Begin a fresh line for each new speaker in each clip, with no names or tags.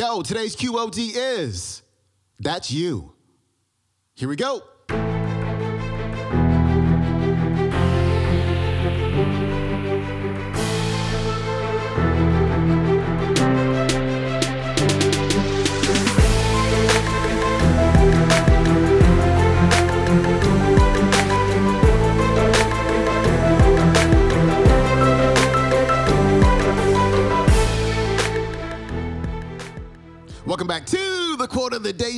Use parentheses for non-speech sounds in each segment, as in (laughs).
Yo, today's QOD is That's You. Here we go.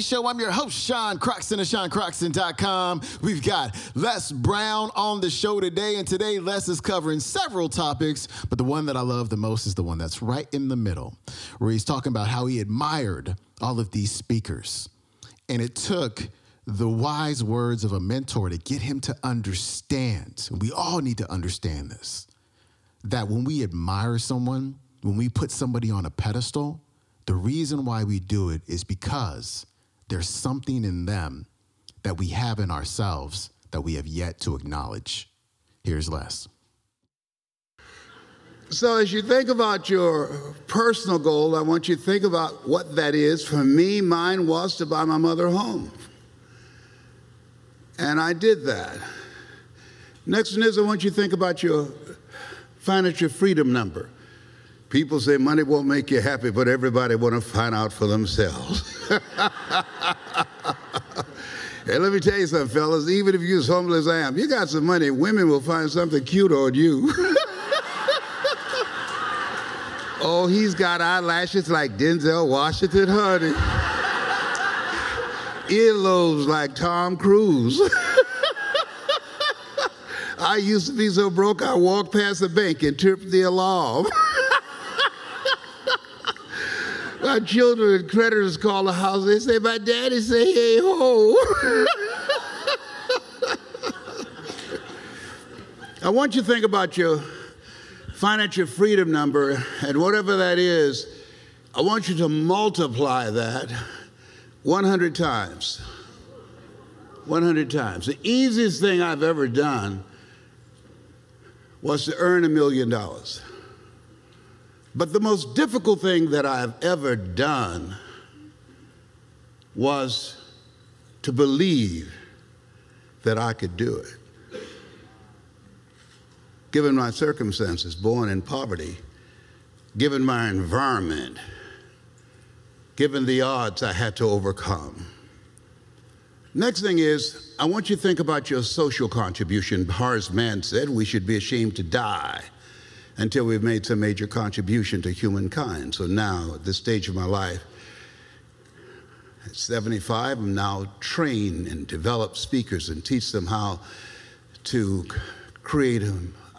Show. I'm your host, Sean Croxton of SeanCroxton.com. We've got Les Brown on the show today, and today Les is covering several topics, but the one that I love the most is the one that's right in the middle, where he's talking about how he admired all of these speakers. And it took the wise words of a mentor to get him to understand. We all need to understand this that when we admire someone, when we put somebody on a pedestal, the reason why we do it is because there's something in them that we have in ourselves that we have yet to acknowledge. Here's Les.
So, as you think about your personal goal, I want you to think about what that is. For me, mine was to buy my mother a home. And I did that. Next one is I want you to think about your financial freedom number. People say money won't make you happy, but everybody want to find out for themselves. (laughs) Hey, let me tell you something, fellas. Even if you're as homeless as I am, you got some money, women will find something cute on you. (laughs) oh, he's got eyelashes like Denzel Washington, honey. Earlobes like Tom Cruise. (laughs) I used to be so broke, I walked past the bank and tripped the alarm. (laughs) My children and creditors call the house. They say, My daddy say, hey ho. (laughs) I want you to think about your financial freedom number and whatever that is, I want you to multiply that 100 times. 100 times. The easiest thing I've ever done was to earn a million dollars. But the most difficult thing that I've ever done was to believe that I could do it. Given my circumstances, born in poverty, given my environment, given the odds I had to overcome. Next thing is, I want you to think about your social contribution. Horace Mann said we should be ashamed to die until we've made some major contribution to humankind. So now, at this stage of my life, at 75, I'm now train and develop speakers and teach them how to create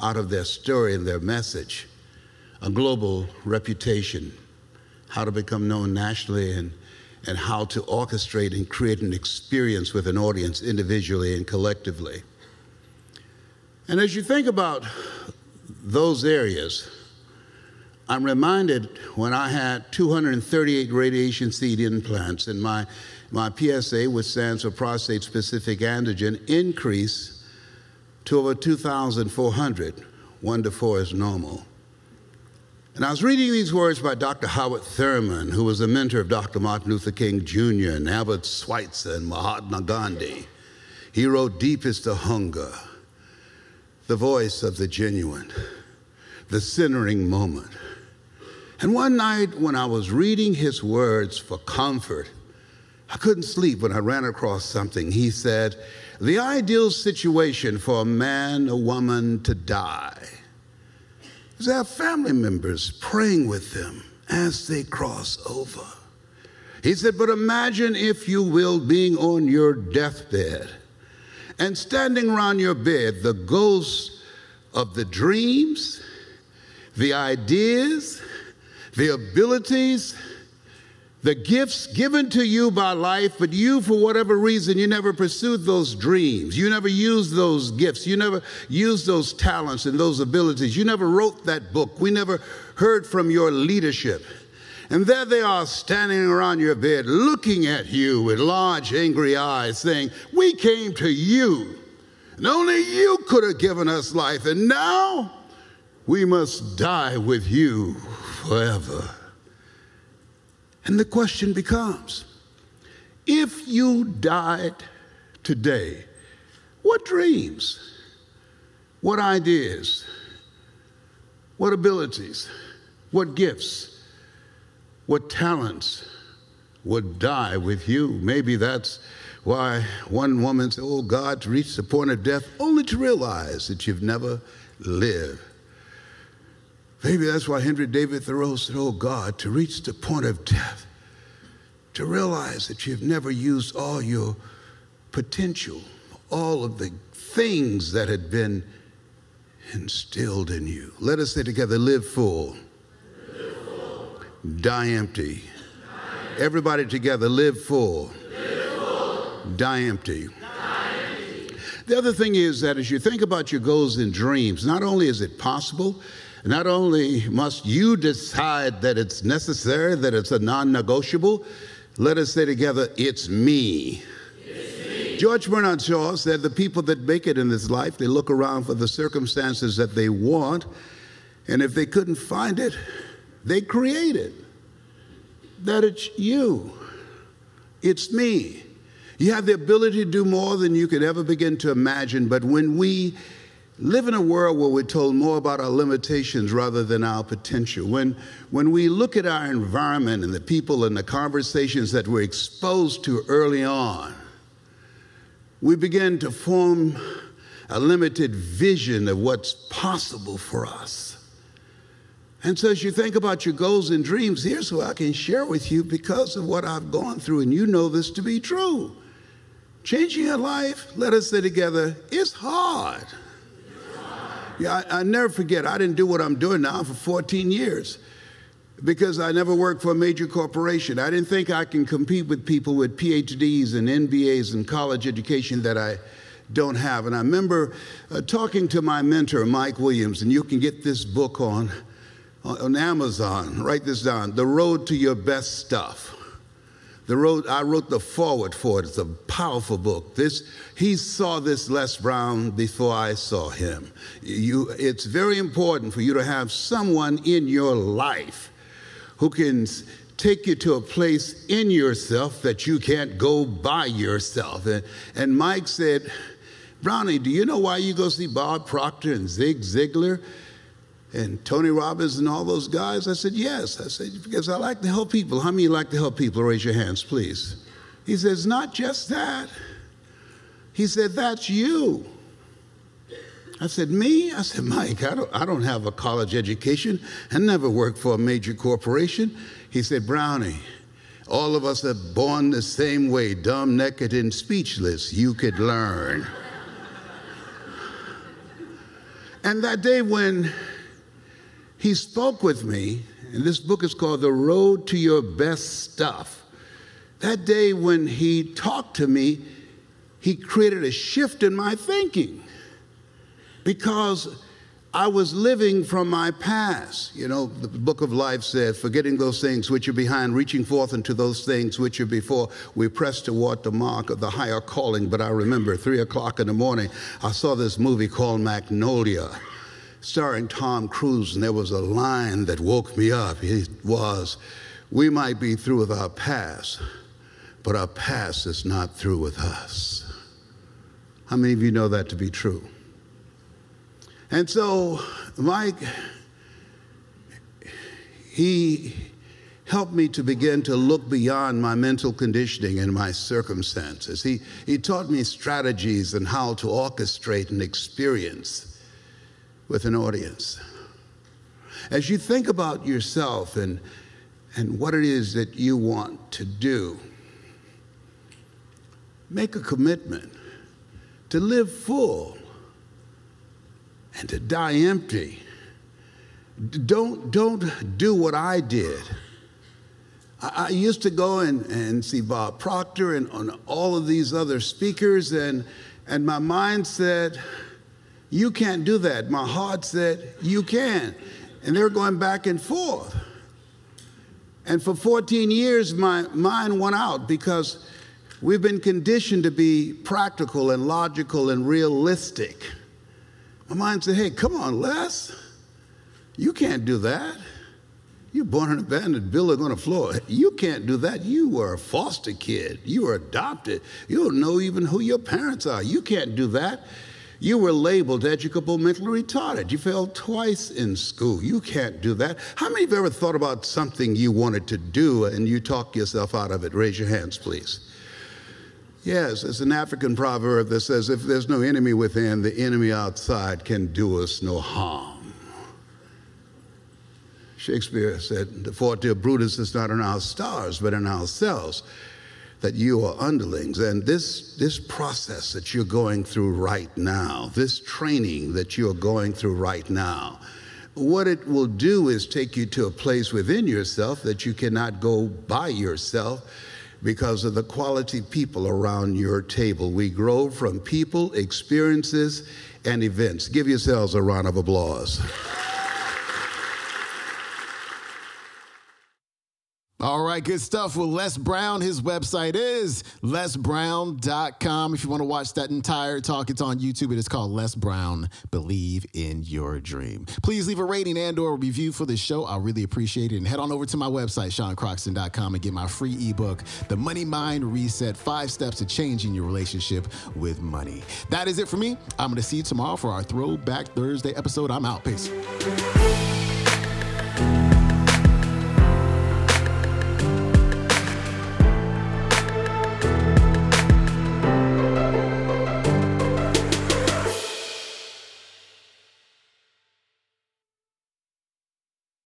out of their story and their message a global reputation, how to become known nationally and and how to orchestrate and create an experience with an audience individually and collectively. And as you think about those areas, I'm reminded when I had 238 radiation seed implants and my, my PSA, which stands for prostate specific antigen, increased to over 2,400. One to four is normal. And I was reading these words by Dr. Howard Thurman, who was a mentor of Dr. Martin Luther King Jr. and Albert Schweitzer and Mahatma Gandhi. He wrote, Deep is the hunger, the voice of the genuine, the centering moment. And one night when I was reading his words for comfort, I couldn't sleep when I ran across something. He said, The ideal situation for a man, a woman to die is to have family members praying with them as they cross over. He said, But imagine, if you will, being on your deathbed and standing around your bed, the ghosts of the dreams, the ideas, the abilities, the gifts given to you by life, but you, for whatever reason, you never pursued those dreams. You never used those gifts. You never used those talents and those abilities. You never wrote that book. We never heard from your leadership. And there they are standing around your bed, looking at you with large, angry eyes, saying, We came to you, and only you could have given us life, and now we must die with you forever. And the question becomes if you died today, what dreams, what ideas, what abilities, what gifts, what talents would die with you? Maybe that's why one woman said, Oh God, to reach the point of death only to realize that you've never lived. Maybe that's why Henry David Thoreau said, Oh God, to reach the point of death, to realize that you've never used all your potential, all of the things that had been instilled in you. Let us say together live full. Die, empty. Everybody together live full, live full. Die, empty. die empty. The other thing is that as you think about your goals and dreams, not only is it possible, not only must you decide that it's necessary, that it's a non negotiable, let us say together, it's me. George Bernard Shaw said the people that make it in this life, they look around for the circumstances that they want, and if they couldn't find it, they create it. That it's you, it's me. You have the ability to do more than you could ever begin to imagine, but when we live in a world where we're told more about our limitations rather than our potential. When, when we look at our environment and the people and the conversations that we're exposed to early on, we begin to form a limited vision of what's possible for us. And so, as you think about your goals and dreams, here's what I can share with you because of what I've gone through, and you know this to be true. Changing your life, let us say together, is hard. Yeah, I, I never forget, I didn't do what I'm doing now for 14 years because I never worked for a major corporation. I didn't think I can compete with people with PhDs and MBAs and college education that I don't have. And I remember uh, talking to my mentor, Mike Williams, and you can get this book on, on Amazon. Write this down The Road to Your Best Stuff. The road, I wrote the forward for it. It's a powerful book. This, he saw this Les Brown before I saw him. You, it's very important for you to have someone in your life who can take you to a place in yourself that you can't go by yourself. And, and Mike said, Brownie, do you know why you go see Bob Proctor and Zig Ziglar? And Tony Robbins and all those guys? I said, Yes. I said, Because I like to help people. How many like to help people? Raise your hands, please. He says, Not just that. He said, That's you. I said, Me? I said, Mike, I don't, I don't have a college education. I never worked for a major corporation. He said, Brownie, all of us are born the same way, dumb, naked, and speechless. You could learn. and that day when he spoke with me, and this book is called The Road to Your Best Stuff. That day when he talked to me, he created a shift in my thinking because I was living from my past. You know, the book of life says, forgetting those things which are behind, reaching forth into those things which are before, we press toward the mark of the higher calling. But I remember three o'clock in the morning, I saw this movie called Magnolia starring Tom Cruise, and there was a line that woke me up. It was, We might be through with our past, but our past is not through with us. How many of you know that to be true? And so, Mike, he helped me to begin to look beyond my mental conditioning and my circumstances. He, he taught me strategies and how to orchestrate an experience with an audience. As you think about yourself and, and what it is that you want to do, make a commitment to live full and to die empty. Don't, don't do what I did. I, I used to go and, and see Bob Proctor and on all of these other speakers, and, and my mind said, you can't do that. My heart said, You can. And they're going back and forth. And for 14 years, my mind went out because we've been conditioned to be practical and logical and realistic. My mind said, Hey, come on, Les. You can't do that. You're born in an abandoned building on a floor. You can't do that. You were a foster kid. You were adopted. You don't know even who your parents are. You can't do that. You were labeled educable mentally retarded. You failed twice in school. You can't do that. How many of you ever thought about something you wanted to do and you talk yourself out of it? Raise your hands, please. Yes, it's an African proverb that says, if there's no enemy within, the enemy outside can do us no harm. Shakespeare said, the forte of Brutus is not in our stars, but in ourselves that you are underlings. And this, this process that you're going through right now, this training that you're going through right now, what it will do is take you to a place within yourself that you cannot go by yourself because of the quality people around your table. We grow from people, experiences, and events. Give yourselves a round of applause.
All right, good stuff with Les Brown. His website is lesbrown.com. If you want to watch that entire talk, it's on YouTube. It is called Les Brown Believe in Your Dream. Please leave a rating and or review for the show. I really appreciate it. And head on over to my website, seancroxton.com, and get my free ebook, The Money Mind Reset, Five Steps to Changing Your Relationship with Money. That is it for me. I'm going to see you tomorrow for our Throwback Thursday episode. I'm out. Peace.